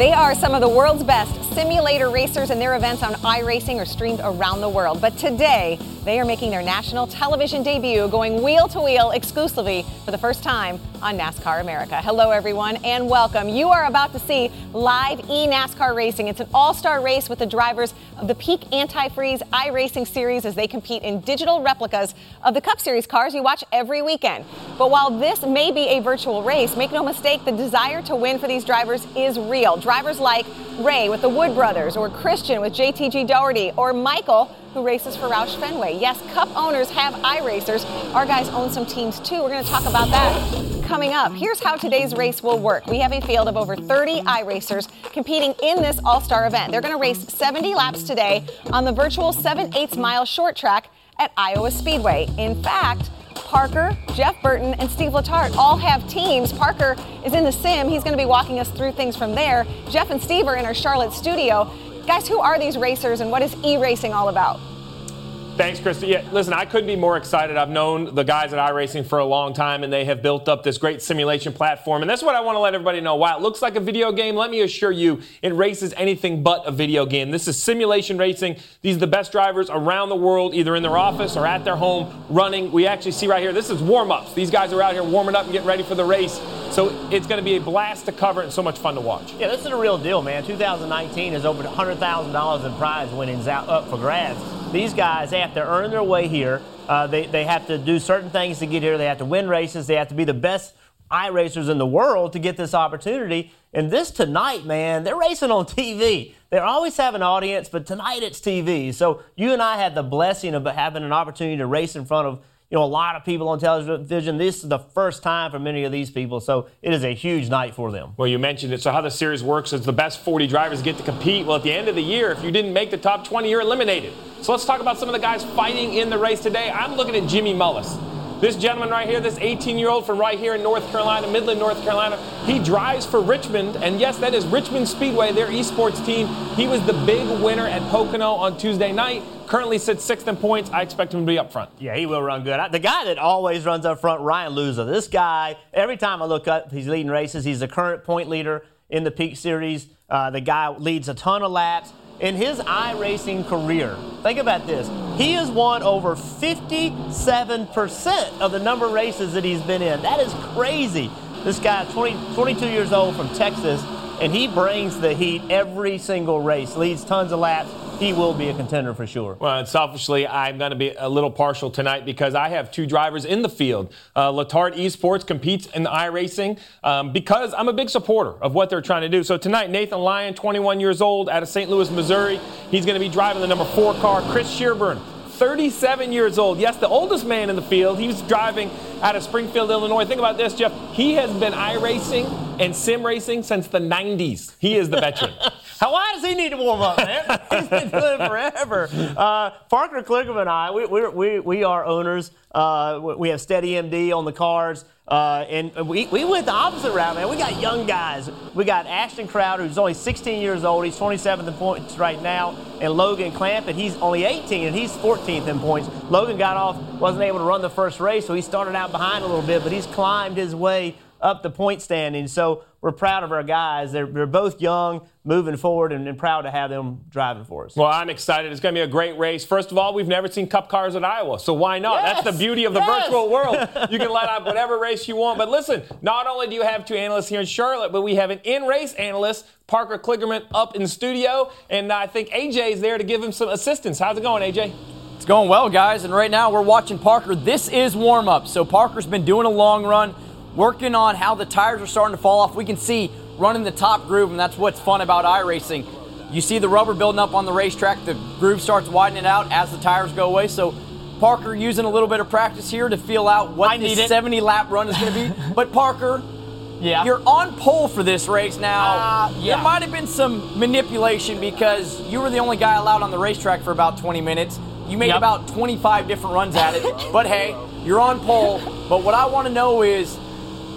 They are some of the world's best simulator racers, and their events on iRacing are streamed around the world. But today, they are making their national television debut, going wheel to wheel exclusively for the first time on NASCAR America. Hello, everyone, and welcome. You are about to see live e NASCAR racing. It's an all star race with the drivers of the Peak Antifreeze iRacing Series as they compete in digital replicas of the Cup Series cars you watch every weekend. But while this may be a virtual race, make no mistake, the desire to win for these drivers is real. Drivers like Ray with the Wood Brothers, or Christian with JTG Daugherty, or Michael who races for Roush Fenway. Yes, Cup owners have iRacers. Our guys own some teams too. We're going to talk about that coming up. Here's how today's race will work. We have a field of over 30 iRacers competing in this all star event. They're going to race 70 laps today on the virtual 7 8 mile short track at Iowa Speedway. In fact, Parker, Jeff Burton, and Steve Letarte all have teams. Parker is in the sim. He's going to be walking us through things from there. Jeff and Steve are in our Charlotte studio. Guys, who are these racers and what is e racing all about? Thanks, Krista. Yeah, listen, I couldn't be more excited. I've known the guys at iRacing for a long time, and they have built up this great simulation platform. And that's what I want to let everybody know. While it looks like a video game, let me assure you, it races anything but a video game. This is simulation racing. These are the best drivers around the world, either in their office or at their home, running. We actually see right here, this is warm ups. These guys are out here warming up and getting ready for the race. So it's going to be a blast to cover and so much fun to watch. Yeah, this is a real deal, man. 2019 is over $100,000 in prize winnings out up for grabs. These guys, they have to earn their way here. Uh, they, they have to do certain things to get here. They have to win races. They have to be the best iRacers in the world to get this opportunity. And this tonight, man, they're racing on TV. They always have an audience, but tonight it's TV. So you and I had the blessing of having an opportunity to race in front of you know, a lot of people on television. This is the first time for many of these people, so it is a huge night for them. Well, you mentioned it. So, how the series works is the best 40 drivers get to compete. Well, at the end of the year, if you didn't make the top 20, you're eliminated. So, let's talk about some of the guys fighting in the race today. I'm looking at Jimmy Mullis. This gentleman right here, this 18 year old from right here in North Carolina, Midland, North Carolina, he drives for Richmond. And yes, that is Richmond Speedway, their esports team. He was the big winner at Pocono on Tuesday night currently sits sixth in points. I expect him to be up front. Yeah, he will run good. The guy that always runs up front, Ryan Luza. This guy, every time I look up, he's leading races. He's the current point leader in the Peak Series. Uh, the guy leads a ton of laps. In his iRacing career, think about this. He has won over 57% of the number of races that he's been in. That is crazy. This guy, 20, 22 years old from Texas, and he brings the heat every single race, leads tons of laps he will be a contender for sure. Well, and selfishly, I'm going to be a little partial tonight because I have two drivers in the field. Uh, Letarte Esports competes in the iRacing um, because I'm a big supporter of what they're trying to do. So tonight, Nathan Lyon, 21 years old, out of St. Louis, Missouri, he's going to be driving the number four car. Chris Shearburn, 37 years old. Yes, the oldest man in the field. He's driving out of Springfield, Illinois. Think about this, Jeff. He has been iRacing and sim racing since the 90s. He is the veteran. How why does he need to warm up, man? He's been doing it forever. Uh, Parker Kligerman and I, we, we, we are owners. Uh, we have Steady MD on the cars. Uh, and we, we went the opposite route, man. We got young guys. We got Ashton Crowder, who's only 16 years old. He's 27th in points right now. And Logan Clamp, he's only 18, and he's 14th in points. Logan got off, wasn't able to run the first race, so he started out behind a little bit, but he's climbed his way up the point standing. So we're proud of our guys. They're, they're both young, moving forward, and, and, proud to have them driving for us. Well, I'm excited. It's going to be a great race. First of all, we've never seen Cup cars at Iowa, so why not? Yes, That's the beauty of the yes. virtual world. You can light up whatever race you want. But listen, not only do you have two analysts here in Charlotte, but we have an in-race analyst, Parker Kligerman, up in studio, and I think AJ is there to give him some assistance. How's it going, AJ? It's going well, guys, and right now we're watching Parker. This is warm up. So Parker's been doing a long run working on how the tires are starting to fall off. We can see running the top groove, and that's what's fun about iRacing. You see the rubber building up on the racetrack, the groove starts widening out as the tires go away. So Parker using a little bit of practice here to feel out what I this need it. 70 lap run is going to be. but Parker, Yeah. you're on pole for this race now. Uh, yeah. There might have been some manipulation because you were the only guy allowed on the racetrack for about 20 minutes. You made Yep. about 25 different runs at it. but hey, you're on pole. But what I want to know is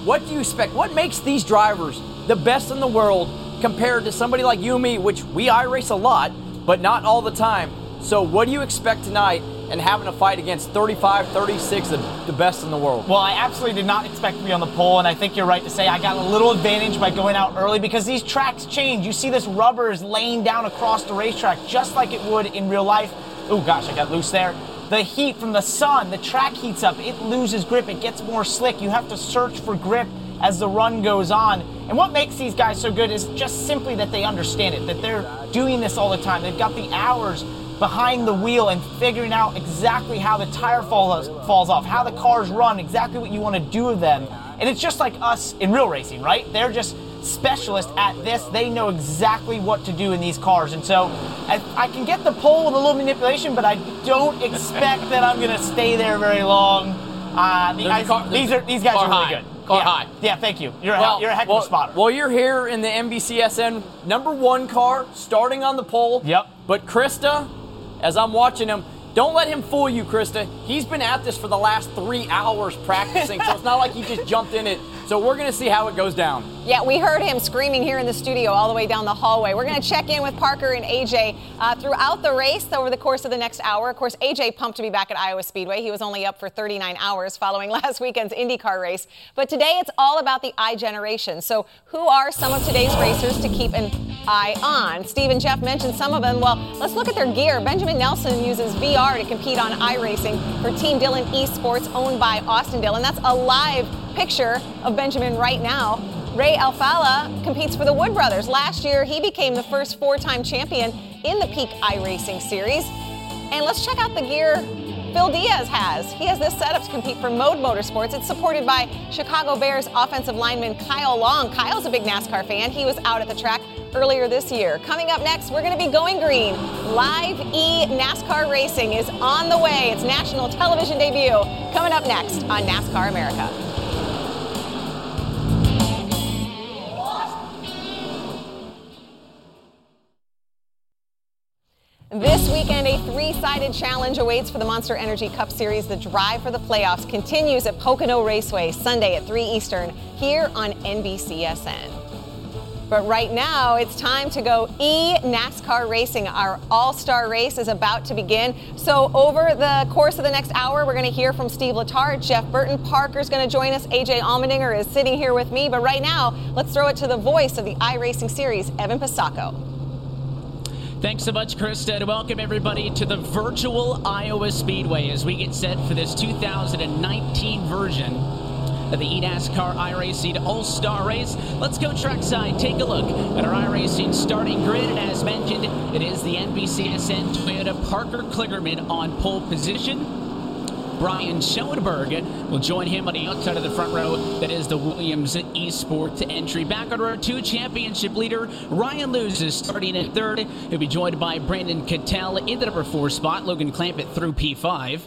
what do you expect? What makes these drivers the best in the world compared to somebody like you and me, which we I race a lot, but not all the time. So what do you expect tonight and having a fight against 35, 36, the, the best in the world? Well, I absolutely did not expect to be on the pole, and I think you're right to say I got a little advantage by going out early because these tracks change. You see this rubber is laying down across the racetrack just like it would in real life. Oh gosh, I got loose there. The heat from the sun, the track heats up, it loses grip, it gets more slick. You have to search for grip as the run goes on. And what makes these guys so good is just simply that they understand it, that they're doing this all the time. They've got the hours behind the wheel and figuring out exactly how the tire falls, falls off, how the cars run, exactly what you want to do with them. And it's just like us in real racing, right? They're just specialists at this. They know exactly what to do in these cars. And so I, I can get the pole with a little manipulation, but I don't expect that I'm going to stay there very long. Uh, the guys- car- these are these guys are really high. good. Car yeah. high. Yeah, thank you. You're a, you're a heck of well, a spotter. Well, you're here in the NBCSN number one car, starting on the pole. Yep. But Krista, as I'm watching him, don't let him fool you, Krista. He's been at this for the last three hours practicing, so it's not like he just jumped in it. So we're going to see how it goes down. Yeah, we heard him screaming here in the studio all the way down the hallway. We're going to check in with Parker and AJ uh, throughout the race over the course of the next hour. Of course, AJ pumped to be back at Iowa Speedway. He was only up for 39 hours following last weekend's IndyCar race. But today it's all about the I generation. So, who are some of today's racers to keep an eye on? Steve and Jeff mentioned some of them. Well, let's look at their gear. Benjamin Nelson uses VR to compete on iRacing for Team Dillon Esports, owned by Austin Dillon. That's a live picture of Benjamin right now. Ray Alfalla competes for the Wood Brothers. Last year, he became the first four time champion in the Peak iRacing series. And let's check out the gear Phil Diaz has. He has this setup to compete for Mode Motorsports. It's supported by Chicago Bears offensive lineman Kyle Long. Kyle's a big NASCAR fan. He was out at the track earlier this year. Coming up next, we're going to be going green. Live E NASCAR Racing is on the way. Its national television debut coming up next on NASCAR America. This weekend, a three sided challenge awaits for the Monster Energy Cup Series. The drive for the playoffs continues at Pocono Raceway Sunday at 3 Eastern here on NBCSN. But right now, it's time to go e NASCAR racing. Our all star race is about to begin. So, over the course of the next hour, we're going to hear from Steve Letarte. Jeff Burton Parker's going to join us. AJ Allmendinger is sitting here with me. But right now, let's throw it to the voice of the iRacing series, Evan Posocco. Thanks so much, Krista, and welcome everybody to the virtual Iowa Speedway as we get set for this 2019 version of the eNASCAR iRacing All-Star Race. Let's go trackside, take a look at our iRacing starting grid, and as mentioned, it is the NBCSN Toyota Parker Kligerman on pole position. Brian Schoenberg will join him on the outside of the front row. That is the Williams Esports entry. Back on row two, championship leader Ryan Luza is starting at third. He'll be joined by Brandon Cattell in the number four spot. Logan Clampitt through P5.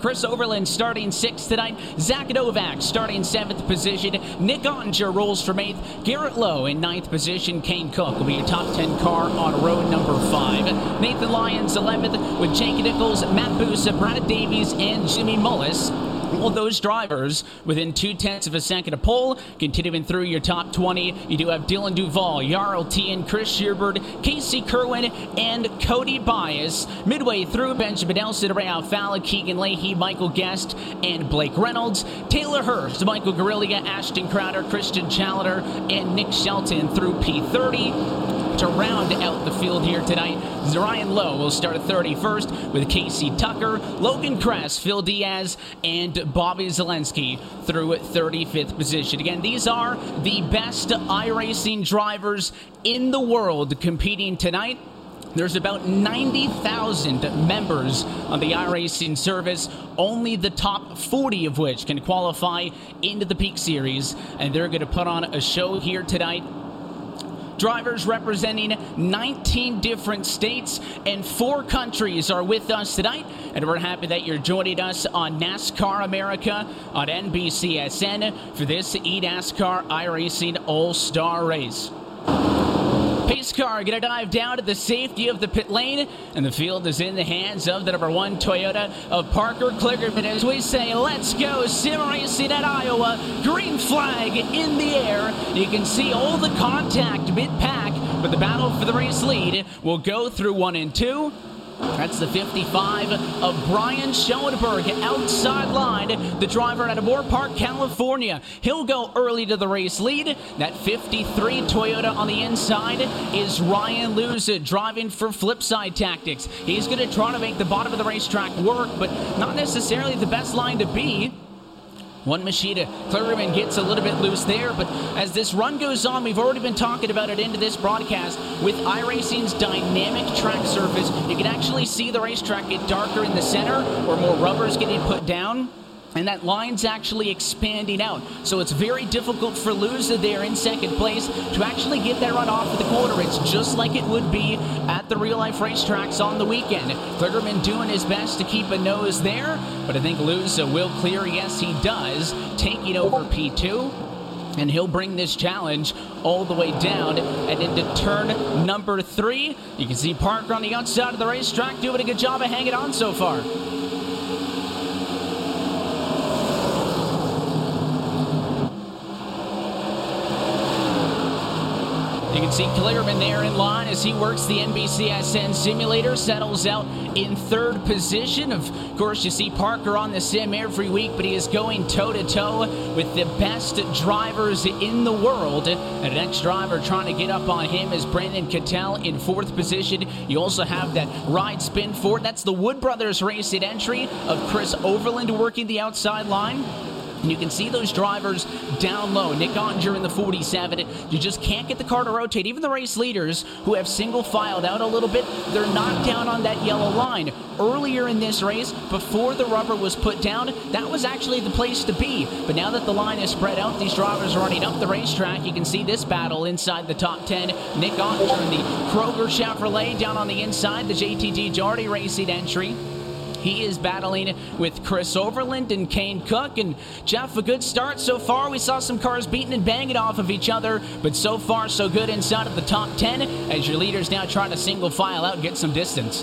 Chris Overland starting sixth tonight. Zach Novak starting seventh position. Nick Ottinger rolls from eighth. Garrett Lowe in ninth position. Kane Cook will be your top 10 car on row number five. Nathan Lyons 11th with Jake Nichols, Matt Busa, Brad Davies, and Jimmy Mullis all those drivers within two tenths of a second of pole. Continuing through your top 20, you do have Dylan Duval, Jarl Teien, Chris Shearburn, Casey Kirwan, and Cody Byus. Midway through, Benjamin Nelson, Ray Alfalla, Keegan Leahy, Michael Guest, and Blake Reynolds. Taylor Hurst, Michael Guerrilla, Ashton Crowder, Christian Challenger, and Nick Shelton through P30 to round out the field here tonight. Ryan Lowe will start at 31st with Casey Tucker, Logan Kress, Phil Diaz, and Bobby Zelensky through 35th position. Again, these are the best iRacing drivers in the world competing tonight. There's about 90,000 members on the iRacing service, only the top 40 of which can qualify into the Peak Series, and they're going to put on a show here tonight drivers representing 19 different states and four countries are with us tonight. And we're happy that you're joining us on NASCAR America on NBCSN for this eNASCAR iRacing All Star Race. Pace car going to dive down to the safety of the pit lane, and the field is in the hands of the number one Toyota of Parker Kligerman as we say, let's go sim racing at Iowa. Green flag in the air. You can see all the contact mid pack, but the battle for the race lead will go through one and two. That's the 55 of Brian Schoenberg outside line, the driver out of Moorpark, California. He'll go early to the race lead. That 53 Toyota on the inside is Ryan Luza driving for Flipside Tactics. He's going to try to make the bottom of the racetrack work, but not necessarily the best line to be. One Machida Kligerman gets a little bit loose there, but as this run goes on, we've already been talking about it into this broadcast. With iRacing's dynamic track surface, you can actually see the racetrack get darker in the center or more rubbers getting put down and that line's actually expanding out. So it's very difficult for Luza there in second place to actually get that run off of the quarter. It's just like it would be at the real life racetracks on the weekend. Kligerman doing his best to keep a nose there, but I think Luza will clear. Yes, he does, taking over P2 and he'll bring this challenge all the way down and into turn number three. You can see Parker on the outside of the racetrack doing a good job of hanging on so far. Can see Kligerman there in line as he works the NBCSN simulator, settles out in third position. Of course, you see Parker on the sim every week, but he is going toe to toe with the best drivers in the world. And the next driver trying to get up on him is Brandon Cattell in fourth position. You also have that ride spin for That's the Wood Brothers race at entry of Chris Overland working the outside line. And you can see those drivers down low. Nick Ottinger in the 47. You just can't get the car to rotate. Even the race leaders who have single filed out a little bit, they're knocked down on that yellow line. Earlier in this race, before the rubber was put down, that was actually the place to be. But now that the line is spread out, these drivers are running up the racetrack. You can see this battle inside the top 10. Nick Ottinger in the Kroger Chevrolet down on the inside, the JTG Daugherty Racing entry. He is battling with Chris Overland and Kane Cook. And Jeff, a good start so far. We saw some cars beating and banging off of each other, but so far so good inside of the top 10 as your leaders now trying to single file out and get some distance.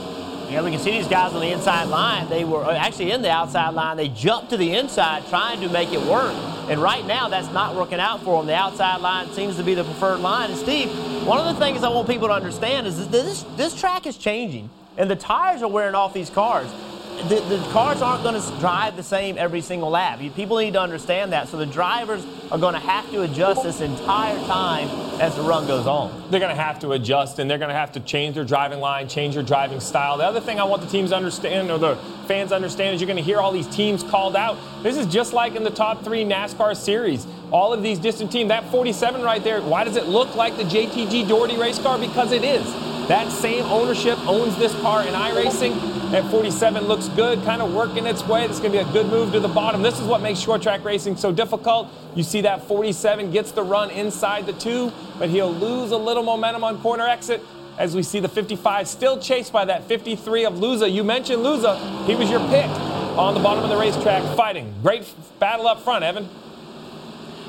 Yeah, we can see these guys on the inside line. They were uh, actually in the outside line. They jumped to the inside trying to make it work. And right now, that's not working out for them. The outside line seems to be the preferred line. And Steve, one of the things I want people to understand is that this, this track is changing, and the tires are wearing off these cars the, the cars aren't going to drive the same every single lap. You, people need to understand that. So the drivers are going to have to adjust this entire time as the run goes on. They're going to have to adjust and they're going to have to change their driving line, change their driving style. The other thing I want the teams to understand or the fans understand is you're going to hear all these teams called out. This is just like in the top three NASCAR series. All of these distant teams, that 47 right there, why does it look like the JTG Daugherty race car? Because it is. That same ownership owns this car in iRacing. At 47 looks good, kind of working its way. This is going to be a good move to the bottom. This is what makes short track racing so difficult. You see that 47 gets the run inside the two, but he'll lose a little momentum on corner exit as we see the 55 still chased by that 53 of Luza. You mentioned Luza. He was your pick on the bottom of the racetrack fighting. Great battle up front, Evan.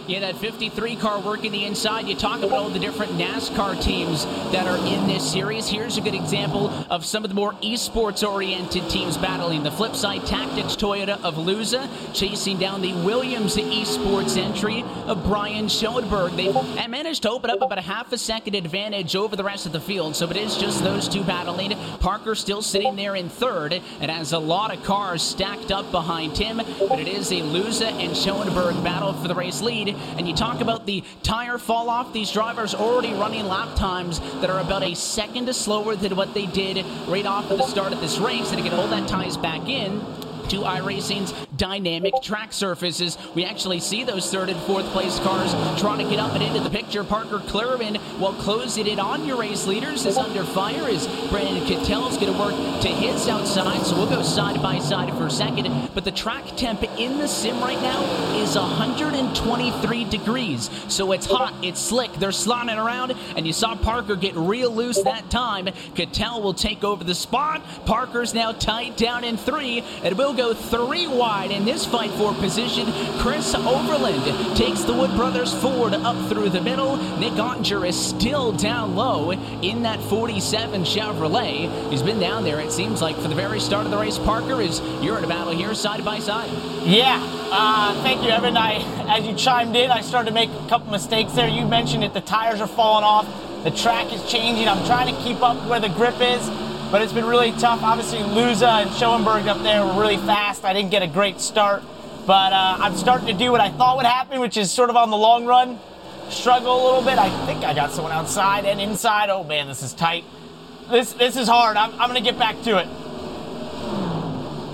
Yeah, that 53 car working the inside. You talk about all the different NASCAR teams that are in this series. Here's a good example of some of the more esports oriented teams battling. The Flipside Tactics Toyota of Luza chasing down the Williams esports entry of Brian Schoenberg. They managed to open up about a half a second advantage over the rest of the field, so it is just those two battling. Parker still sitting there in third and has a lot of cars stacked up behind him, but it is a Luza and Schoenberg battle for the race lead and you talk about the tire fall off, these drivers already running lap times that are about a second slower than what they did right off at the start of this race. And again, all that ties back in to iRacing's dynamic track surfaces. We actually see those third and fourth place cars trying to get up and into the picture. Parker Kligerman, while closing it in on your race leaders, is under fire as Brandon Kittel is going to work to his outside. So we'll go side by side for a second. But the track temp in the sim right now is 123 degrees. So it's hot, it's slick. They're sliding around, and you saw Parker get real loose that time. Kittel will take over the spot. Parker's now tight down in three, and will go three wide in this fight for position. Chris Overland takes the Wood Brothers forward up through the middle. Nick Ottinger is still down low in that 47 Chevrolet. He's been down there, it seems like, for the very start of the race. Parker is you're in a battle here side by side. Yeah, uh, thank you, Evan. I, as you chimed in, I started to make a couple mistakes there. You mentioned it, the tires are falling off, the track is changing. I'm trying to keep up where the grip is, but it's been really tough. Obviously, Luza and Schoenberg up there were really fast. I didn't get a great start, but uh, I'm starting to do what I thought would happen, which is sort of on the long run, struggle a little bit. I think I got someone outside and inside. Oh man, this is tight. This this is hard. I'm, I'm going to get back to it.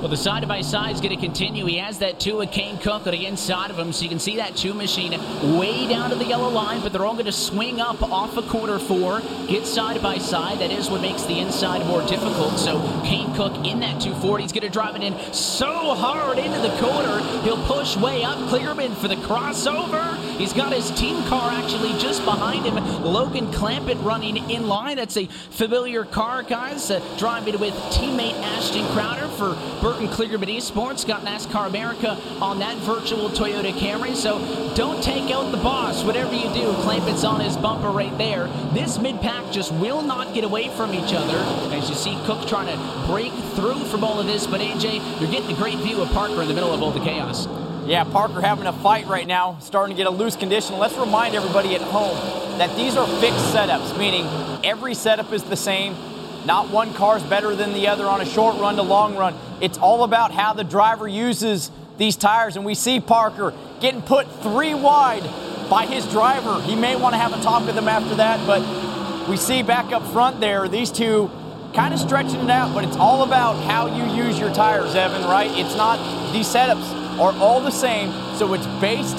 Well, the side by side is going to continue. He has that two of Kane Cook on the inside of him, so you can see that two machine way down to the yellow line, but they're all going to swing up off a quarter four, get side by side. That is what makes the inside more difficult. So Kane Cook in that 240 is going to drive it in so hard into the corner. He'll push way up. Kligerman for the crossover. He's got his team car actually just behind him. Logan Clampitt running in line. That's a familiar car, guys. Uh, driving with teammate Ashton Crowder for Burton Kligerman Esports. Got NASCAR America on that virtual Toyota Camry. So don't take out the boss. Whatever you do, Clampitt's on his bumper right there. This mid pack just will not get away from each other. As you see Cook trying to break through from all of this. But AJ, you're getting a great view of Parker in the middle of all the chaos. Yeah, Parker having a fight right now, starting to get a loose condition. Let's remind everybody at home that these are fixed setups, meaning every setup is the same. Not one car is better than the other on a short run to long run. It's all about how the driver uses these tires. And we see Parker getting put three wide by his driver. He may want to have a talk with him after that, but we see back up front there, these two kind of stretching it out, but it's all about how you use your tires, Evan, right? It's not these setups are all the same, so it's based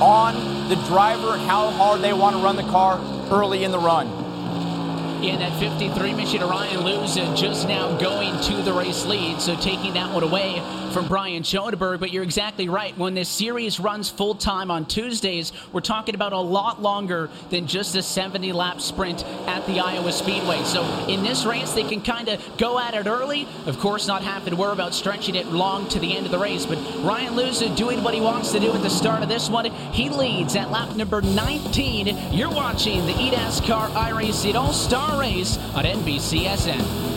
on the driver, how hard they want to run the car early in the run. In that 53 mission, Ryan Luza just now going to the race lead, so taking that one away from Brian Schoenberg. But you're exactly right. When this series runs full time on Tuesdays, we're talking about a lot longer than just a 70 lap sprint at the Iowa Speedway. So in this race, they can kind of go at it early. Of course, not having to worry about stretching it long to the end of the race. But Ryan Luza doing what he wants to do at the start of this one. He leads at lap number 19. You're watching the eNASCAR iRacing All Star Race on NBCSN.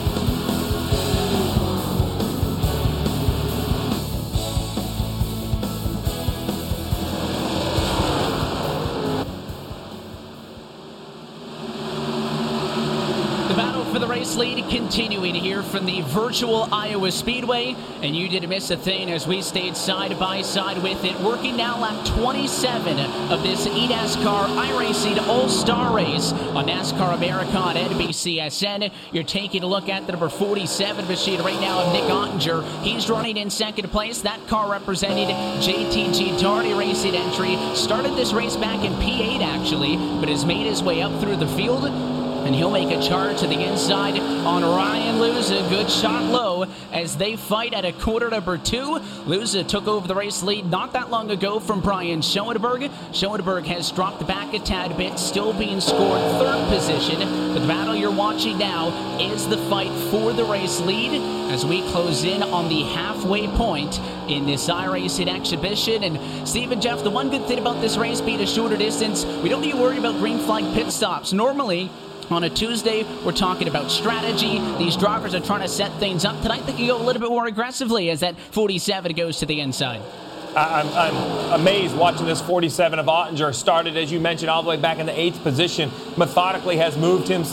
Here from the virtual Iowa Speedway. And you didn't miss a thing as we stayed side by side with it. Working now lap 27 of this eNASCAR iRacing All Star Race on NASCAR America on NBCSN. You're taking a look at the number 47 machine right now of Nick Ottinger. He's running in second place. That car represented JTG Daugherty Racing entry. Started this race back in P8 actually, but has made his way up through the field and he'll make a charge to the inside on Ryan Luza. Good shot low as they fight at a quarter number two. Luza took over the race lead not that long ago from Brian Schoenberg. Schoenberg has dropped back a tad bit, still being scored third position. But the battle you're watching now is the fight for the race lead as we close in on the halfway point in this iRacing exhibition. And Stephen Jeff, the one good thing about this race being a shorter distance, we don't need to worry about green flag pit stops. Normally, on a Tuesday, we're talking about strategy. These drivers are trying to set things up. Tonight, they can go a little bit more aggressively as that 47 goes to the inside. I'm, I'm, amazed watching this 47 of Ottinger. Started, as you mentioned, all the way back in the eighth position. Methodically has moved him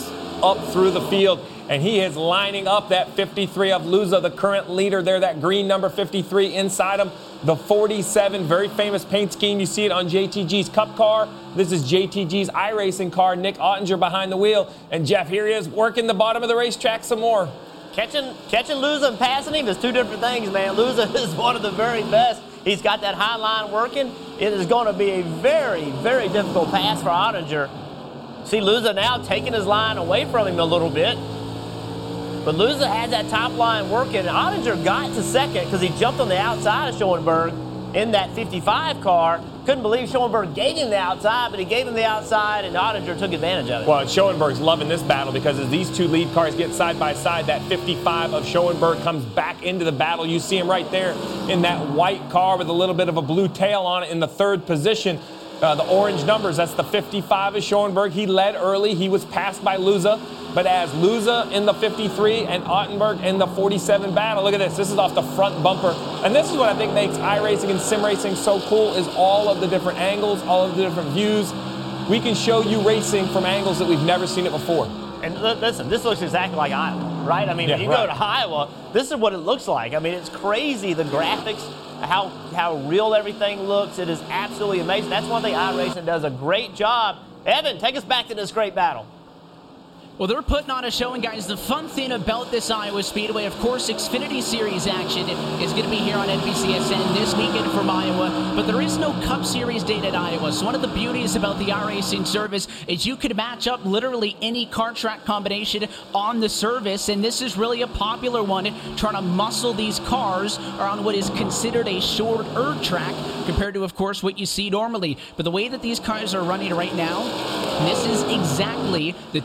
up through the field, and he is lining up that 53 of Luza, the current leader there, that green number 53 inside him. The 47, very famous paint scheme. You see it on JTG's Cup car. This is JTG's iRacing car. Nick Ottinger behind the wheel. And Jeff, here he is working the bottom of the racetrack some more. catching catching and passing him is two different things, man. Luza is one of the very best. He's got that high line working. It is going to be a very, very difficult pass for Ottinger. See Luza now taking his line away from him a little bit. But Luza had that top line working. Ottinger got to second because he jumped on the outside of Schoenberg in that 55 car. Couldn't believe Schoenberg gave him the outside, but he gave him the outside, and Ottinger took advantage of it. Well, Schoenberg's loving this battle because as these two lead cars get side by side, that 55 of Schoenberg comes back into the battle. You see him right there in that white car with a little bit of a blue tail on it in the third position. Uh, the orange numbers, that's the 55 of Schoenberg. He led early. He was passed by Luza. But as Luza in the 53 and Ottinger in the 47 battle, look at this. This is off the front bumper. And this is what I think makes iRacing and sim racing so cool is all of the different angles, all of the different views. We can show you racing from angles that we've never seen it before. And listen, this looks exactly like Iowa, right? I mean, Yeah, when you right. go to Iowa, this is what it looks like. I mean, it's crazy the graphics, how how real everything looks. It is absolutely amazing. That's one thing iRacing does a great job. Evan, take us back to this great battle. Well, they're putting on a show, and guys, the fun thing about this Iowa Speedway, of course, Xfinity Series action is going to be here on NBCSN this weekend from Iowa, but there is no Cup Series date at Iowa. So one of the beauties about the iRacing service is you could match up literally any car track combination on the service, and this is really a popular one, trying to muscle these cars around what is considered a shorter track compared to, of course, what you see normally. But the way that these cars are running right now, this is exactly the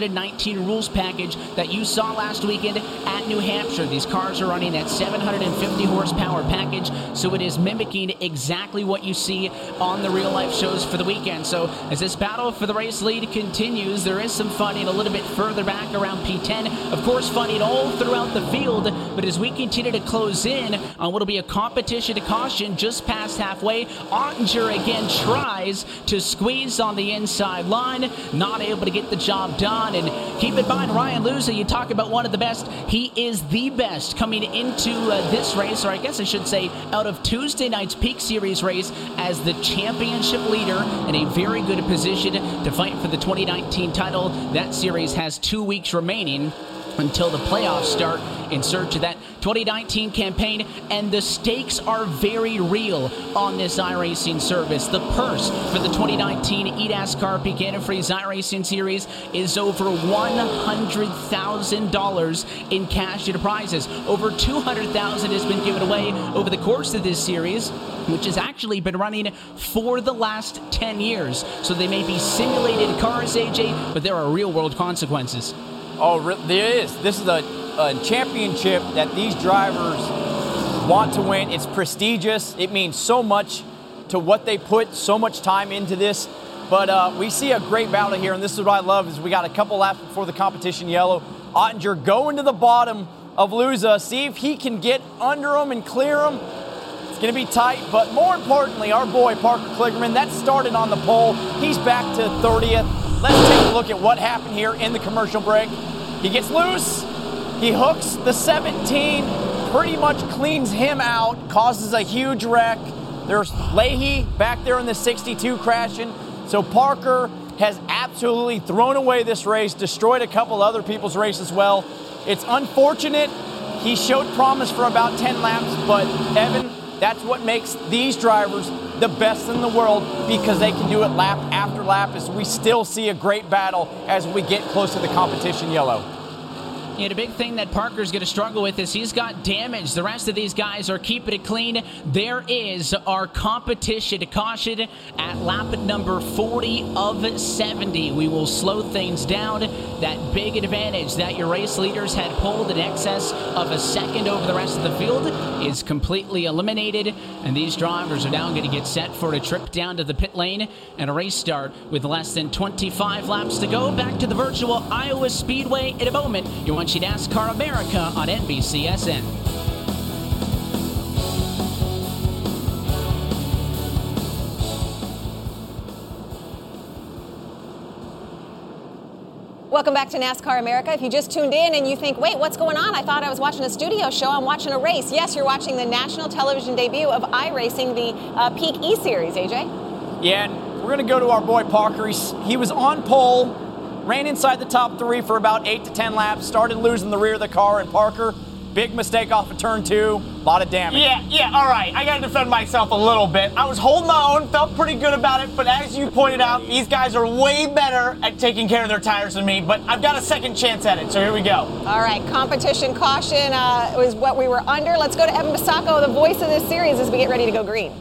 2019 rules package that you saw last weekend at New Hampshire. These cars are running that 750 horsepower package, so it is mimicking exactly what you see on the real life shows for the weekend. So as this battle for the race lead continues, there is some funning a little bit further back around P10. Of course, funning all throughout the field, but as we continue to close in on what will be a competition to caution just past halfway, Ottinger again tries to squeeze on the inside line, not able to get the job done. And keep in mind, Ryan Luza, you talk about one of the best. He is the best coming into uh, this race, or I guess I should say, out of Tuesday night's Peak Series race as the championship leader in a very good position to fight for the 2019 title. That series has two weeks remaining until the playoffs start in search of that 2019 campaign and the stakes are very real on this iRacing service. The purse for the 2019 eNASCAR Peak Antifreeze iRacing series is over $100,000 in cash and prizes. Over 200,000 has been given away over the course of this series which has actually been running for the last 10 years. So they may be simulated cars, AJ, but there are real world consequences. Oh, re- there is. This is a, a championship that these drivers want to win. It's prestigious. It means so much to what they put so much time into this. But uh, we see a great battle here, and this is what I love: is we got a couple laps before the competition yellow. Ottinger going to the bottom of Luza, see if he can get under him and clear him. It's going to be tight, but more importantly, our boy Parker Kligerman, that started on the pole. He's back to 30th. Let's take a look at what happened here in the commercial break. He gets loose. He hooks the 17, pretty much cleans him out, causes a huge wreck. There's Leahy back there in the 62 crashing. So Parker has absolutely thrown away this race, destroyed a couple other people's race as well. It's unfortunate. He showed promise for about 10 laps, but Evan, that's what makes these drivers the best in the world because they can do it lap after lap as we still see a great battle as we get close to the competition yellow. Yeah, the big thing that Parker's going to struggle with is he's got damage. The rest of these guys are keeping it clean. There is our competition caution at lap number 40 of 70. We will slow things down. That big advantage that your race leaders had pulled in excess of a second over the rest of the field is completely eliminated. And these drivers are now going to get set for a trip down to the pit lane and a race start with less than 25 laps to go. Back to the virtual Iowa Speedway in a moment. You want you NASCAR America on NBCSN. Welcome back to NASCAR America. If you just tuned in and you think, wait, what's going on? I thought I was watching a studio show. I'm watching a race. Yes, you're watching the national television debut of iRacing, the uh, Peak E Series, AJ. Yeah, and we're going to go to our boy Parker. He's, he was on pole ran inside the top three for about eight to 10 laps, started losing the rear of the car, and Parker, big mistake off of turn two, a lot of damage. Yeah, yeah, all right. I got to defend myself a little bit. I was holding my own, felt pretty good about it, but as you pointed out, these guys are way better at taking care of their tires than me, but I've got a second chance at it, so here we go. All right, competition caution uh, was what we were under. Let's go to Evan Posocco, the voice of this series, as we get ready to go green.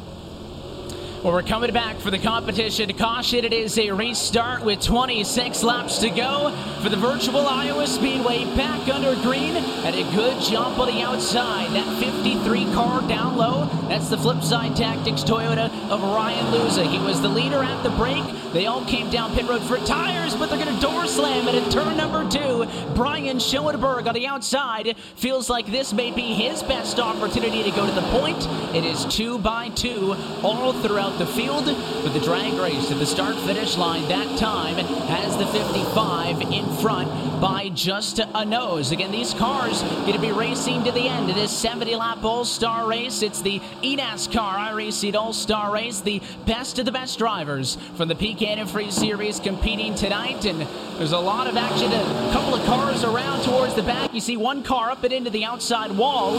Well, we're coming back for the competition. Caution, it is a restart with 26 laps to go for the virtual Iowa Speedway back under green and a good jump on the outside. That 53 car down low, that's the Flipside Tactics Toyota of Ryan Luza. He was the leader at the break. They all came down pit road for tires, but they're going to door slam it in turn number two. Brian Schoenberg on the outside feels like this may be his best opportunity to go to the point. It is two by two all throughout the field, but the drag race to the start finish line that time has the 55 in front by just a nose. Again, these cars going to be racing to the end of this 70 lap All Star race. It's the eNASCAR iRacing All Star race, the best of the best drivers from the Peak Antifreeze Series competing tonight. And there's a lot of action, a couple of cars around towards the back. You see one car up and into the outside wall.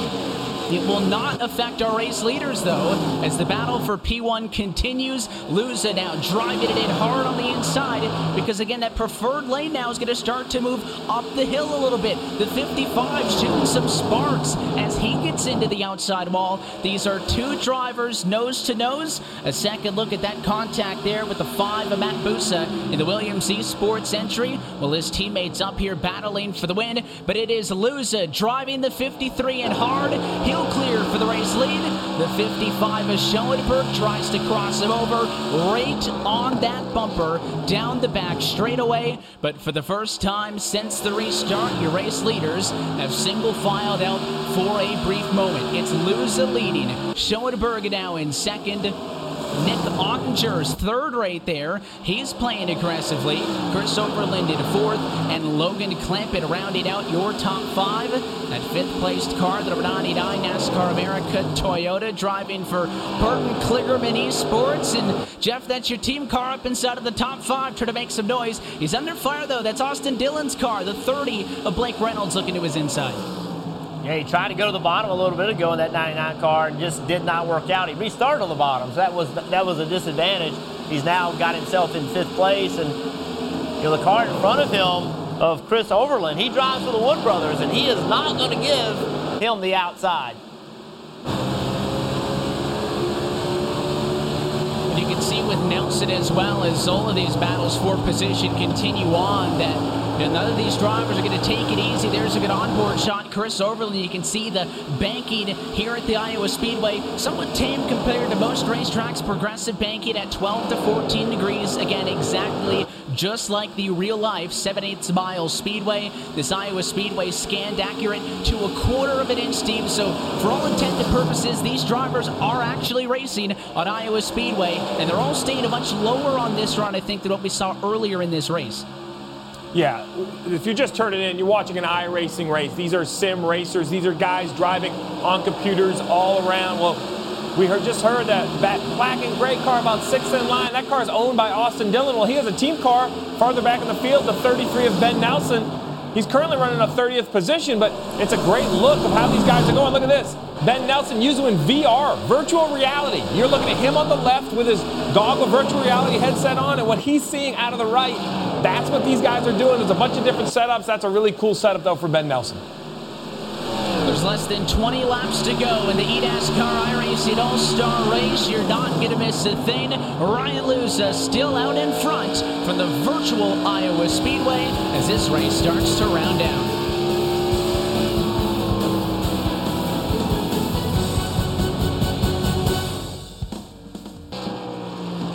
It will not affect our race leaders, though, as the battle for P1 continues. Luza now driving it in hard on the inside because, again, that preferred lane now is going to start to move up the hill a little bit. The 55 shooting some sparks as he gets into the outside wall. These are two drivers nose to nose. A second look at that contact there with the five of Matt Busa in the Williams Esports entry. Well, his teammates up here battling for the win, but it is Luza driving the 53 and hard. He'll clear for the race lead. The 55 of Schoenberg tries to cross him over right on that bumper down the back straightaway. But for the first time since the restart, your race leaders have single filed out for a brief moment. It's Luza leading. Schoenberg now in second. Nick Ottinger's third right there. He's playing aggressively. Chris Overland in fourth, and Logan Clampitt rounding out your top five. That fifth placed car, the number 99 NASCAR America Toyota, driving for Burton Kligerman Esports. And Jeff, that's your team car up inside of the top five, trying to make some noise. He's under fire though. That's Austin Dillon's car, the 30 of Blake Reynolds looking to his inside. He tried to go to the bottom a little bit ago in that 99 car and just did not work out. He restarted on the bottom, so that was that was a disadvantage. He's now got himself in fifth place, and you know the car in front of him of Chris Overland, he drives for the Wood Brothers, and he is not going to give him the outside. You can see with Nelson as well as all of these battles for position continue on that know, none of these drivers are going to take it easy. There's a good onboard shot. Chris Overland, you can see the banking here at the Iowa Speedway. Somewhat tame compared to most racetracks. Progressive banking at 12 to 14 degrees. Again, exactly just like the real life 7 8 mile speedway. This Iowa Speedway scanned accurate to a quarter of an inch deep. So, for all intended purposes, these drivers are actually racing on Iowa Speedway, and they're all staying a much lower on this run, I think, than what we saw earlier in this race. Yeah, if you're just turning in, you're watching an iRacing race. These are sim racers. These are guys driving on computers all around. Well, we heard, just heard that, that black and gray car about sixth in line. That car is owned by Austin Dillon. Well, he has a team car farther back in the field, the 33 of Ben Nelson. He's currently running a 30th position, but it's a great look of how these guys are going. Look at this. Ben Nelson using VR, virtual reality. You're looking at him on the left with his goggle virtual reality headset on, and what he's seeing out of the right. That's what these guys are doing. There's a bunch of different setups. That's a really cool setup, though, for Ben Nelson. There's less than 20 laps to go in the eNASCAR iRacing All-Star race. You're not going to miss a thing. Ryan Luza still out in front from the virtual Iowa Speedway as this race starts to round down.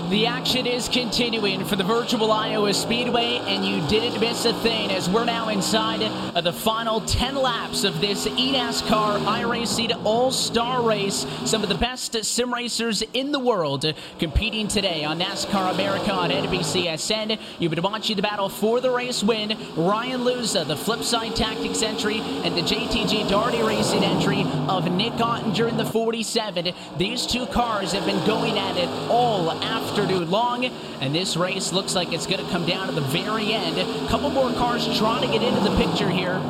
The action is continuing for the virtual Iowa Speedway, and you didn't miss a thing as we're now inside of the final 10 laps of this eNASCAR iRacing All Star race. Some of the best sim racers in the world competing today on NASCAR America on NBCSN. You've been watching the battle for the race win. Ryan Luza, the Flipside Tactics entry, and the JTG Daugherty Racing entry of Nick Ottinger in the 47. These two cars have been going at it all afternoon long, and this race looks like it's going to come down to the very end. A couple more cars trying to get into the picture here.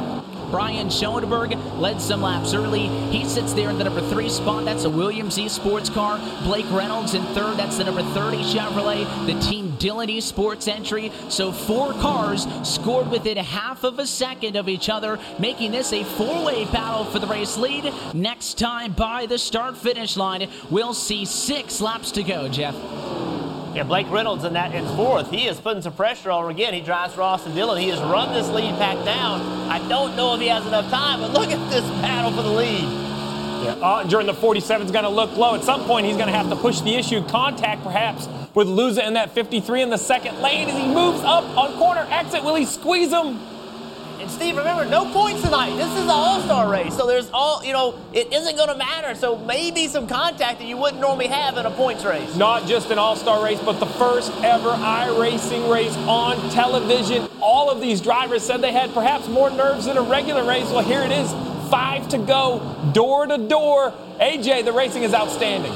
Brian Schoenberg led some laps early. He sits there in the number three spot. That's a Williams Esports car. Blake Reynolds in third. That's the number 30 Chevrolet. The Team Dillon Esports entry. So four cars scored within half of a second of each other, making this a four-way battle for the race lead. Next time by the start-finish line, we'll see six laps to go, Jeff. Yeah, Blake Reynolds in that in fourth. He is putting some pressure on. Again, he drives for Austin Dillon. He has run this lead pack down. I don't know if he has enough time, but look at this battle for the lead. Yeah, uh, Ottinger in the 47 is going to look low. At some point, he's going to have to push the issue. Contact, perhaps, with Luza in that 53 in the second lane as he moves up on corner exit. Will he squeeze him? And Steve, remember, no points tonight. This is an all-star race, so there's all you know. It isn't going to matter. So maybe some contact that you wouldn't normally have in a points race. Not just an all-star race, but the first ever iRacing race on television. All of these drivers said they had perhaps more nerves than a regular race. Well, here it is, five to go, door to door. AJ, the racing is outstanding.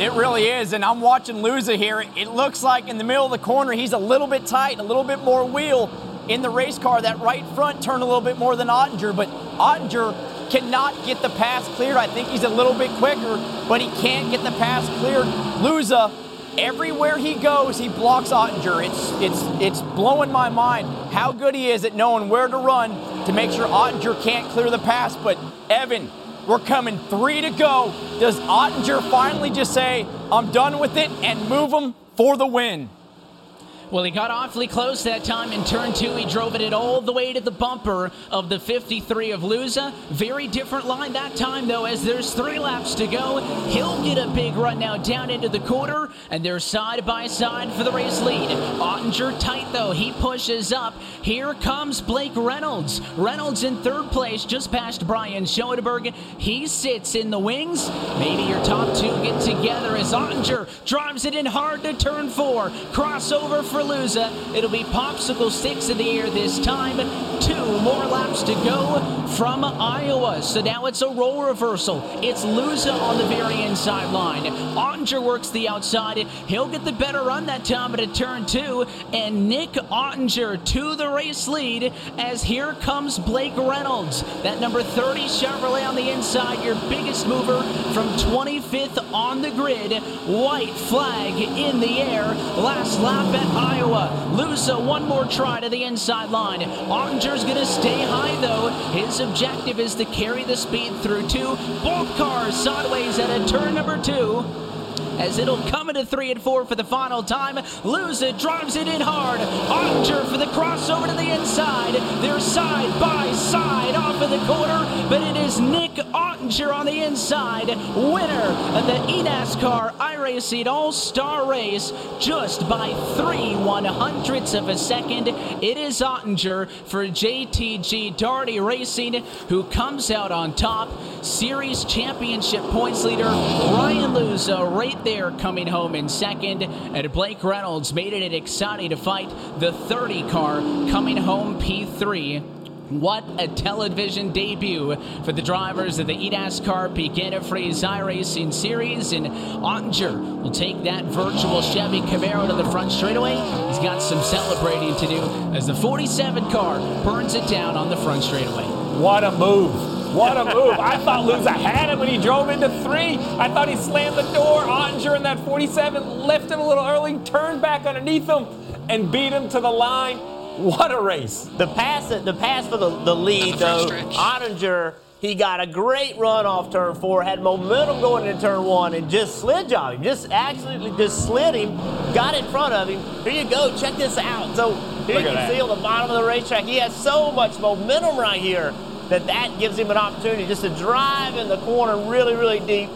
It really is, and I'm watching Luza here. It looks like in the middle of the corner, he's a little bit tight, a little bit more wheel in the race car. That right front turned a little bit more than Ottinger, but Ottinger cannot get the pass cleared. I think he's a little bit quicker, but he can't get the pass cleared. Luza, everywhere he goes, he blocks Ottinger. It's it's it's blowing my mind how good he is at knowing where to run to make sure Ottinger can't clear the pass. But Evan, we're coming three to go. Does Ottinger finally just say, I'm done with it and move him for the win? Well, he got awfully close that time in turn two. He drove it all the way to the bumper of the 53 of Luza. Very different line that time, though, as there's three laps to go. He'll get a big run now down into the quarter, and they're side by side for the race lead. Ottinger tight, though. He pushes up. Here comes Blake Reynolds. Reynolds in third place, just past Brian Schoenberg. He sits in the wings. Maybe your top two get together as Ottinger drives it in hard to turn four. Crossover for Luza. It'll be popsicle sticks in the air this time. Two more laps to go from Iowa. So now it's a role reversal. It's Luza on the very inside line. Ottinger works the outside. He'll get the better run that time at turn two. And Nick Ottinger to the race lead as here comes Blake Reynolds. That number 30 Chevrolet on the inside, your biggest mover from 25th on the grid. White flag in the air. Last lap at Iowa. Luza, one more try to the inside line. Ottinger's going to stay high, though. His objective is to carry the speed through two. Both cars sideways at a turn number two as it'll come into three and four for the final time. Luza, drives it in hard. Ottinger for the crossover to the inside. They're side by side off of the corner, but it is Nick Ottinger on the inside, winner of the eNASCAR iRacing All-Star Race, just by three one hundredths of a second. It is Ottinger for JTG Daugherty Racing, who comes out on top. Series championship points leader Ryan Luza right there coming home in second. And Blake Reynolds made it at exciting to fight the 30 car coming home P3. What a television debut for the drivers of the eNASCAR Peak Antifreeze iRacing Series. And Ottinger will take that virtual Chevy Camaro to the front straightaway. He's got some celebrating to do as the 47 car burns it down on the front straightaway. What a move. What a move. I thought Luza had him when he drove into three. I thought he slammed the door. Ottinger in that 47 lifted a little early, turned back underneath him, and beat him to the line. What a race. The pass, the pass for the, the lead, though, Ottinger, he got a great run off turn four, had momentum going into turn one, and just slid job him. Just absolutely just slid him, got in front of him. Here you go, check this out. So here Look you can that. see on the bottom of the racetrack, he has so much momentum right here that that gives him an opportunity just to drive in the corner really, really deep.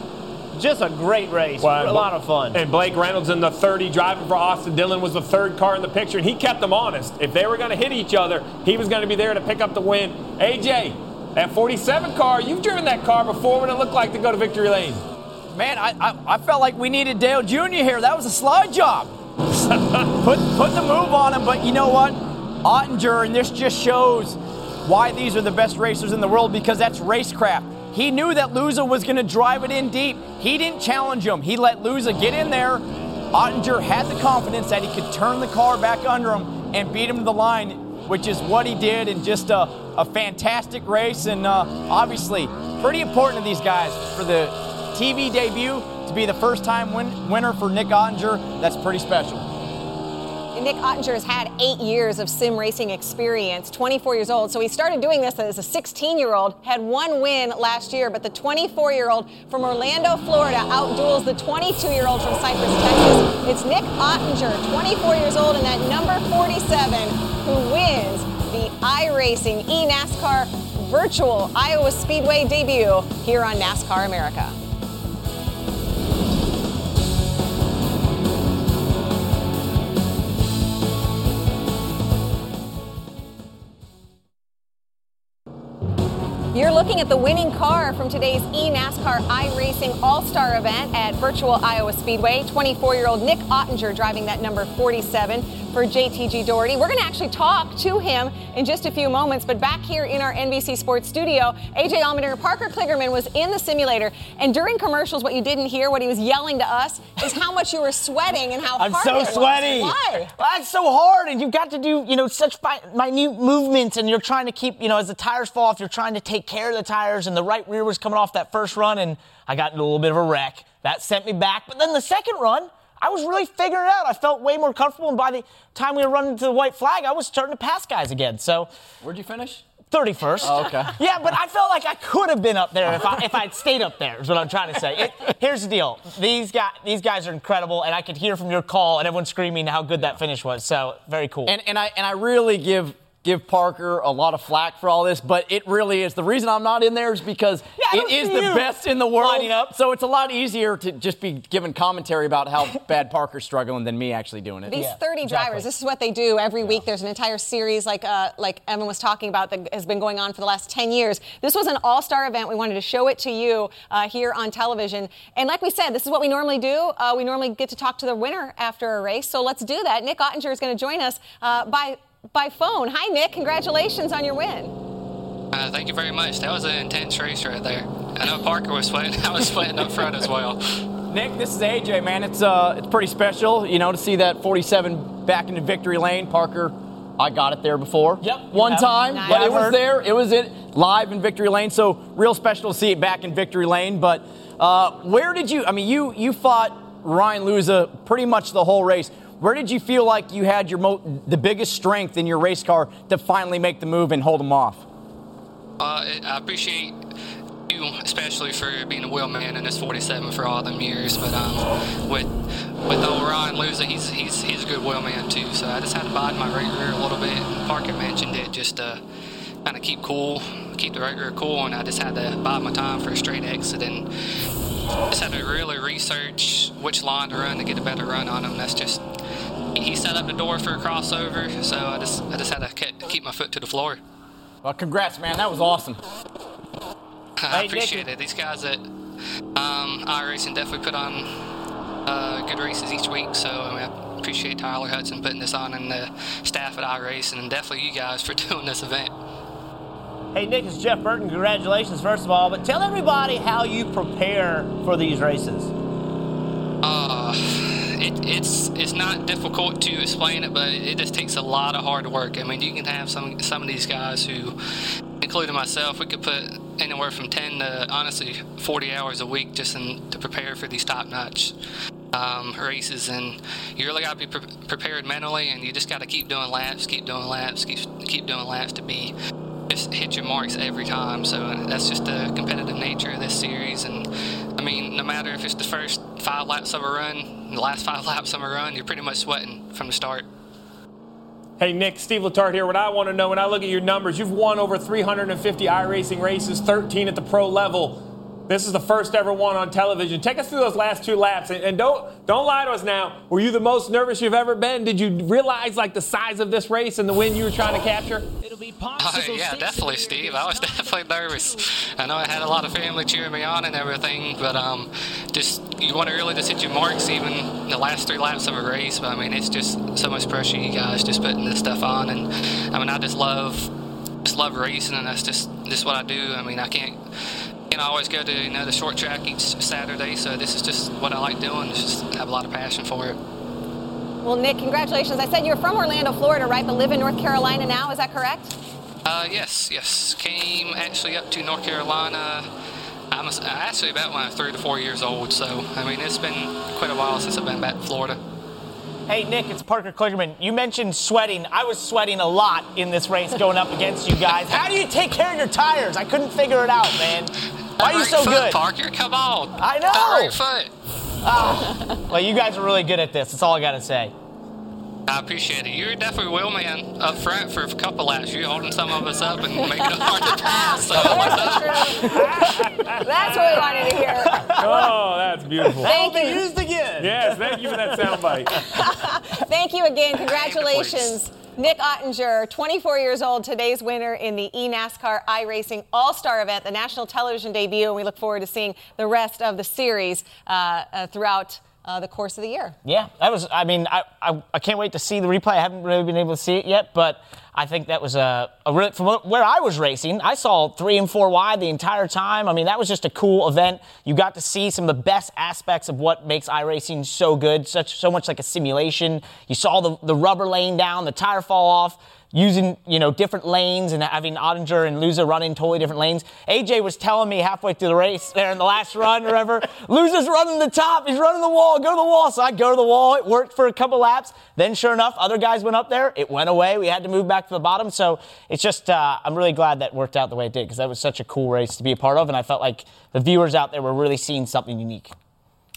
Just a great race. Well, a lot of fun. And Blake Reynolds in the 30 driving for Austin Dillon was the third car in the picture, and he kept them honest. If they were going to hit each other, he was going to be there to pick up the win. AJ, that 47 car, you've driven that car before. What did it look like to go to victory lane? Man, I, I, I felt like we needed Dale Jr. here. That was a slide job. put, put the move on him, but you know what? Ottinger, and this just shows why these are the best racers in the world because that's racecraft. He knew that Luza was going to drive it in deep. He didn't challenge him. He let Luza get in there, Ottinger had the confidence that he could turn the car back under him and beat him to the line, which is what he did in just a, a fantastic race. And uh, obviously, pretty important to these guys for the TV debut to be the first time win- winner for Nick Ottinger. That's pretty special. Nick Ottinger has had eight years of sim racing experience, 24 years old. So he started doing this as a 16 year old, had one win last year, but the 24 year old from Orlando, Florida, outduels the 22 year old from Cypress, Texas. It's Nick Ottinger, 24 years old, and that number 47 who wins the iRacing eNASCAR virtual Iowa Speedway debut here on NASCAR America. Looking at the winning car from today's eNASCAR iRacing All-Star event at Virtual Iowa Speedway. 24-year-old Nick Ottinger driving that number 47 for JTG Daugherty. We're going to actually talk to him in just a few moments, but back here in our NBC Sports studio, AJ Allmendinger, Parker Kligerman was in the simulator, and during commercials, what you didn't hear, what he was yelling to us, is how much you were sweating and how I'm hard so it was. sweaty. Why? Well, it's so hard, and you've got to do, you know, such minute movements, and you're trying to keep, you know, as the tires fall off, you're trying to take care of the tires, and the right rear was coming off that first run, and I got into a little bit of a wreck. That sent me back. But then the second run, I was really figuring it out. I felt way more comfortable, and by the time we were running to the white flag, I was starting to pass guys again. So Where'd you finish? 31st. Oh, okay. Yeah, but I felt like I could have been up there if I if I'd stayed up there. Is what I'm trying to say. It, here's the deal: these guys these guys are incredible, and I could hear from your call and everyone screaming how good that finish was. So very cool. And, and I and I really give give Parker a lot of flack for all this, but it really is. The reason I'm not in there is because Yeah, I it don't is see the you best in the world. lining up. So it's a lot easier to just be giving commentary about how bad Parker's struggling than me actually doing it. These Yeah, 30 exactly. drivers, this is what they do every week. There's an entire series, like uh, like Evan was talking about, that has been going on for the last 10 years. This was an all-star event. We wanted to show it to you uh, here on television. And like we said, this is what we normally do. Uh, we normally get to talk to the winner after a race. So let's do that. Nick Ottinger is going to join us uh, by by phone. Hi, Nick. Congratulations on your win. Uh, thank you very much. That was an intense race right there. I know Parker was sweating. I was sweating up front as well. Nick, this is AJ, man. It's uh, it's pretty special, you know, to see that 47 back into victory lane. Parker, I got it there before. Yep, One have. time, Nice. but it was there. It was it live in victory lane. So real special to see it back in victory lane. But uh, where did you? I mean, you you fought Ryan Luza pretty much the whole race. Where did you feel like you had your mo- the biggest strength in your race car to finally make the move and hold them off? Uh, I appreciate you, especially for being a wheelman in this 47 for all them years. But um, with with old Ryan Luza, he's he's he's a good wheelman too. So I just had to bide my rear a little bit. Parker mentioned it, just to kind of keep cool, keep the right rear cool, and I just had to bide my time for a straight exit and. Just had to really research which line to run to get a better run on him. That's just he set up the door for a crossover, so I just I just had to keep my foot to the floor. Well, congrats, man. That was awesome. I Hey, Nick. appreciate it. These guys at um, iRacing definitely put on uh, good races each week. So I, mean, I appreciate Tyler Hudson putting this on and the staff at iRacing, and definitely you guys for doing this event. Hey, Nick, it's Jeff Burton. Congratulations, first of all. But tell everybody how you prepare for these races. Uh, it, it's it's not difficult to explain it, but it just takes a lot of hard work. I mean, you can have some some of these guys who, including myself, we could put anywhere from 10 to honestly 40 hours a week just in, to prepare for these top notch um, races, and you really got to be pre- prepared mentally, and you just got to keep doing laps, keep doing laps, keep keep doing laps to be just hit your marks every time. So that's just the competitive nature of this series. And I mean, no matter if it's the first five laps of a run, the last five laps of a run, you're pretty much sweating from the start. Hey, Nick, Steve Letarte here. What I want to know when I look at your numbers, you've won over 350 iRacing races, 13 at the pro level. This is the first ever one on television. Take us through those last two laps, and, and don't don't lie to us now. Were you the most nervous you've ever been? Did you realize like the size of this race and the win you were trying to capture? It'll be possible. yeah, definitely, Steve. I was definitely nervous. I know I had a lot of family cheering me on and everything, but um, just you want to really just hit your marks, even the last three laps of a race. But I mean, it's just so much pressure, you guys, just putting this stuff on, and I mean, I just love, just love racing, and that's just just what I do. I mean, I can't. Can't can always go to you know the short track each Saturday. So this is just what I like doing. It's just have a lot of passion for it. Well, Nick, congratulations. I said you're from Orlando, Florida, right? But live in North Carolina now. Is that correct? Uh, yes, yes. Came actually up to North Carolina. I'm actually about when I was three to four years old. So I mean, it's been quite a while since I've been back to Florida. Hey, Nick, it's Parker Kligerman. You mentioned sweating. I was sweating a lot in this race going up against you guys. How do you take care of your tires? I couldn't figure it out, man. Why are you so foot, good? Parker? Come on. I know. Right foot. Ah. Well, you guys are really good at this. That's all I got to say. I appreciate it. You're definitely wheelman up front for a couple laps. You're holding some of us up and making it hard to pass. So what's up? That's what we wanted to hear. Oh, that's beautiful. Thank Be you. used again. Yes, thank you for that soundbite. Thank you again. Congratulations. Nick Ottinger, 24 years old, today's winner in the eNASCAR iRacing All Star event, the national television debut, and we look forward to seeing the rest of the series uh, uh, throughout uh, the course of the year. Yeah, that was. I mean, I, I, I can't wait to see the replay. I haven't really been able to see it yet, but I think that was a, a really, from where I was racing. I saw three and four wide the entire time. I mean, that was just a cool event. You got to see some of the best aspects of what makes iRacing so good, such so much like a simulation. You saw the the rubber laying down, the tire fall off using you know different lanes and having Ottinger and Luza running totally different lanes. AJ was telling me halfway through the race there in the last run or whatever, Luza's running the top, he's running the wall, go to the wall. So I go to the wall. It worked for a couple laps. Then sure enough, other guys went up there. It went away. We had to move back to the bottom. So it's just uh, I'm really glad that worked out the way it did because that was such a cool race to be a part of, and I felt like the viewers out there were really seeing something unique.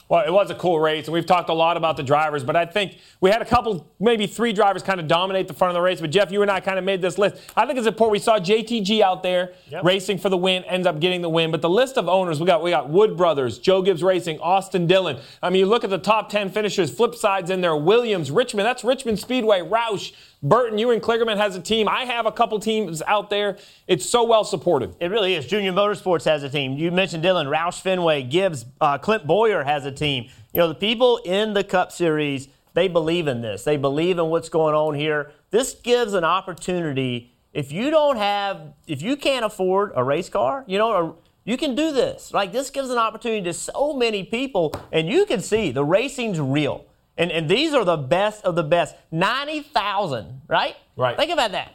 Well, it was a cool race, and we've talked a lot about the drivers, but I think we had a couple, maybe three drivers kind of dominate the front of the race. But Jeff, you and I kind of made this list. I think it's important. We saw JTG out there Yep. racing for the win, ends up getting the win. But the list of owners, we got we got Wood Brothers, Joe Gibbs Racing, Austin Dillon. I mean, you look at the top 10 finishers, Flipside's in there, Williams, Richmond, that's Richmond Speedway, Roush, Burton, you and Kligerman has a team. I have a couple teams out there. It's so well supported. It really is. Junior Motorsports has a team. You mentioned Dillon, Roush Fenway, Gibbs, uh, Clint Bowyer has a team. You know, the people in the Cup Series, they believe in this. They believe in what's going on here. This gives an opportunity. If you don't have, if you can't afford a race car, you know, a, you can do this. Like this gives an opportunity to so many people, and you can see the racing's real. And, and these are the best of the best. 90,000, right? Right. Think about that.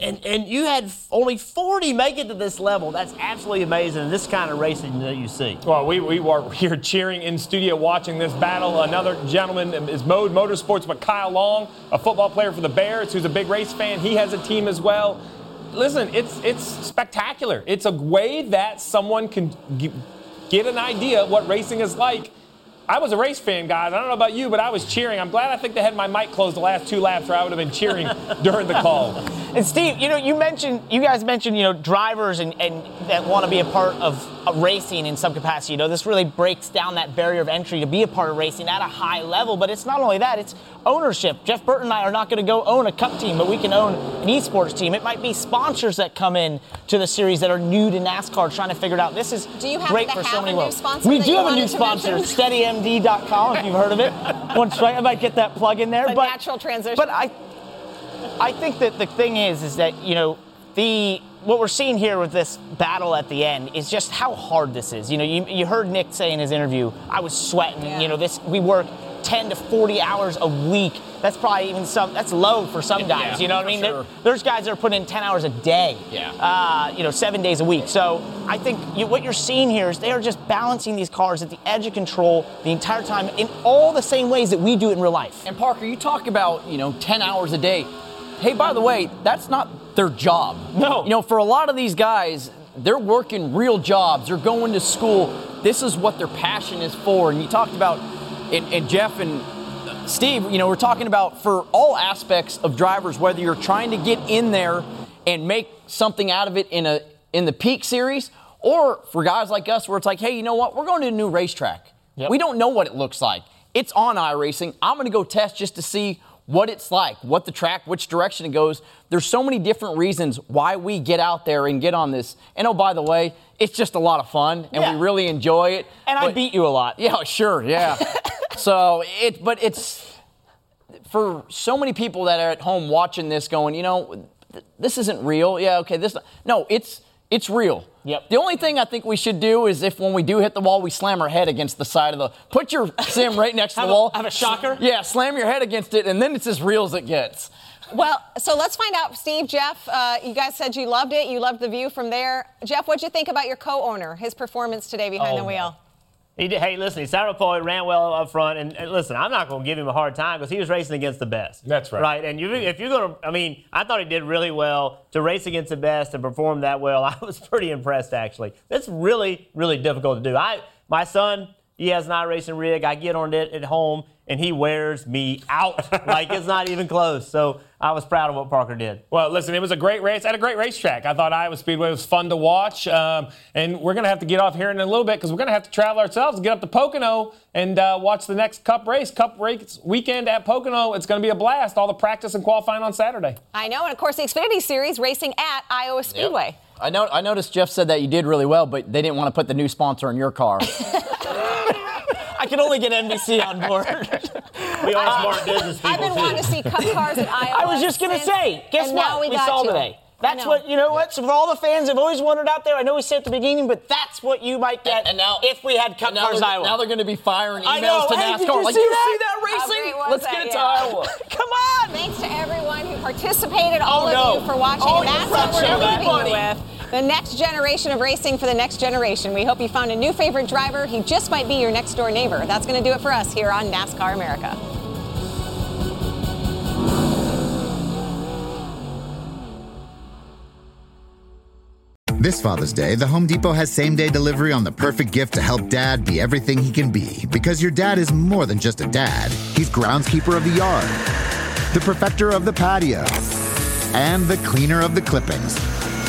And, and you had f- only 40 make it to this level. That's absolutely amazing. This kind of racing that you see. Well, we, we were here cheering in studio watching this battle. Another gentleman is Mode Motorsports, but Kyle Long, a football player for the Bears, who's a big race fan. He has a team as well. Listen, it's it's spectacular. It's a way that someone can g- get an idea what racing is like. I was a race fan, guys. I don't know about you, but I was cheering. I'm glad I think they had my mic closed the last two laps, or I would have been cheering during the call. And Steve, you know, you mentioned, you guys mentioned, you know, drivers and, and that want to be a part of racing in some capacity. You know, this really breaks down that barrier of entry to be a part of racing at a high level. But it's not only that; it's ownership. Jeff Burton and I are not going to go own a Cup team, but we can own an esports team. It might be sponsors that come in to the series that are new to NASCAR, trying to figure it out. This is Do you great for so have many a new sponsor We do have a new sponsor. SteadyMD.com, if you've heard of it. Once right? I might get that plug in there. A but, natural transition. But I I think that the thing is, is that you know the what we're seeing here with this battle at the end is just how hard this is. You know, you, you heard Nick say in his interview, I was sweating. Yeah. You know, this we work 10 to 40 hours a week. That's probably even some. That's low for some guys. Yeah, you know what I mean? Sure. there's guys that are putting in 10 hours a day. Yeah. Uh, you know, seven days a week. So I think you, what you're seeing here is they are just balancing these cars at the edge of control the entire time in all the same ways that we do it in real life. And Parker, you talk about, you know, 10 hours a day. Hey, by the way, that's not their job. No. You know, for a lot of these guys, they're working real jobs. They're going to school. This is what their passion is for. And you talked about, and, and Jeff and Steve, you know, we're talking about for all aspects of drivers, whether you're trying to get in there and make something out of it in a in the peak series, or for guys like us where it's like, hey, you know what, we're going to a new racetrack. Yep. We don't know what it looks like. It's on iRacing. I'm going to go test just to see what it's like, what the track, which direction it goes. There's so many different reasons why we get out there and get on this. And oh, by the way, it's just a lot of fun, and Yeah. we really enjoy it. And I beat you a lot. yeah, sure, yeah. so it, but it's for so many people that are at home watching this, going, you know, th- this isn't real. Yeah, okay, this. No, it's it's real. Yep. The only thing I think we should do is if when we do hit the wall, we slam our head against the side of the. Put your sim right next to the a- wall. have a shocker? Yeah, slam your head against it, and then it's as real as it gets. Well, so let's find out, Steve, Jeff. Uh, you guys said you loved it. You loved the view from there. Jeff, what'd you think about your co-owner, his performance today behind Oh, the wheel? He did, hey, listen, he up pole, ran well up front, and, and listen, I'm not going to give him a hard time because he was racing against the best. That's right. Right, and you, if you're going to, I mean, I thought he did really well to race against the best and perform that well. I was pretty impressed, actually. It's really, really difficult to do. I, my son, he has an iRacing rig. I get on it at home, and he wears me out like it's not even close. So I was proud of what Parker did. Well, listen, it was a great race at a great racetrack. I thought Iowa Speedway was fun to watch. Um, and we're going to have to get off here in a little bit because we're going to have to travel ourselves and get up to Pocono and uh, watch the next Cup race. Cup race weekend at Pocono. It's going to be a blast. All the practice and qualifying on Saturday. I know, and of course, the Xfinity Series racing at Iowa Speedway. I know. I noticed Jeff said that you did really well, but they didn't want to put the new sponsor in your car. I can only get NBC on board. We are uh, smart business people, I've been too. wanting to see Cup cars at Iowa. I was just gonna say, guess and what? Now we, we got saw you. today. That's what you know. What? So for all the fans have always wondered out there, I know we said at the beginning, but that's what you might get And now- if we had Cup now, Cars they're, Iowa. now they're going to be firing emails know. to Hey, NASCAR. did you like, see you that? see that racing? Let's that? get it to Yeah. Iowa. Come on. Thanks to everyone who participated, all Oh, of no. you for watching. Oh, and that's what we're leaving you with. The next generation of racing for the next generation. We hope you found a new favorite driver. He just might be your next door neighbor. That's going to do it for us here on NASCAR America. This Father's Day, the Home Depot has same day delivery on the perfect gift to help dad be everything he can be. Because your dad is more than just a dad, he's groundskeeper of the yard, the perfecter of the patio, and the cleaner of the clippings.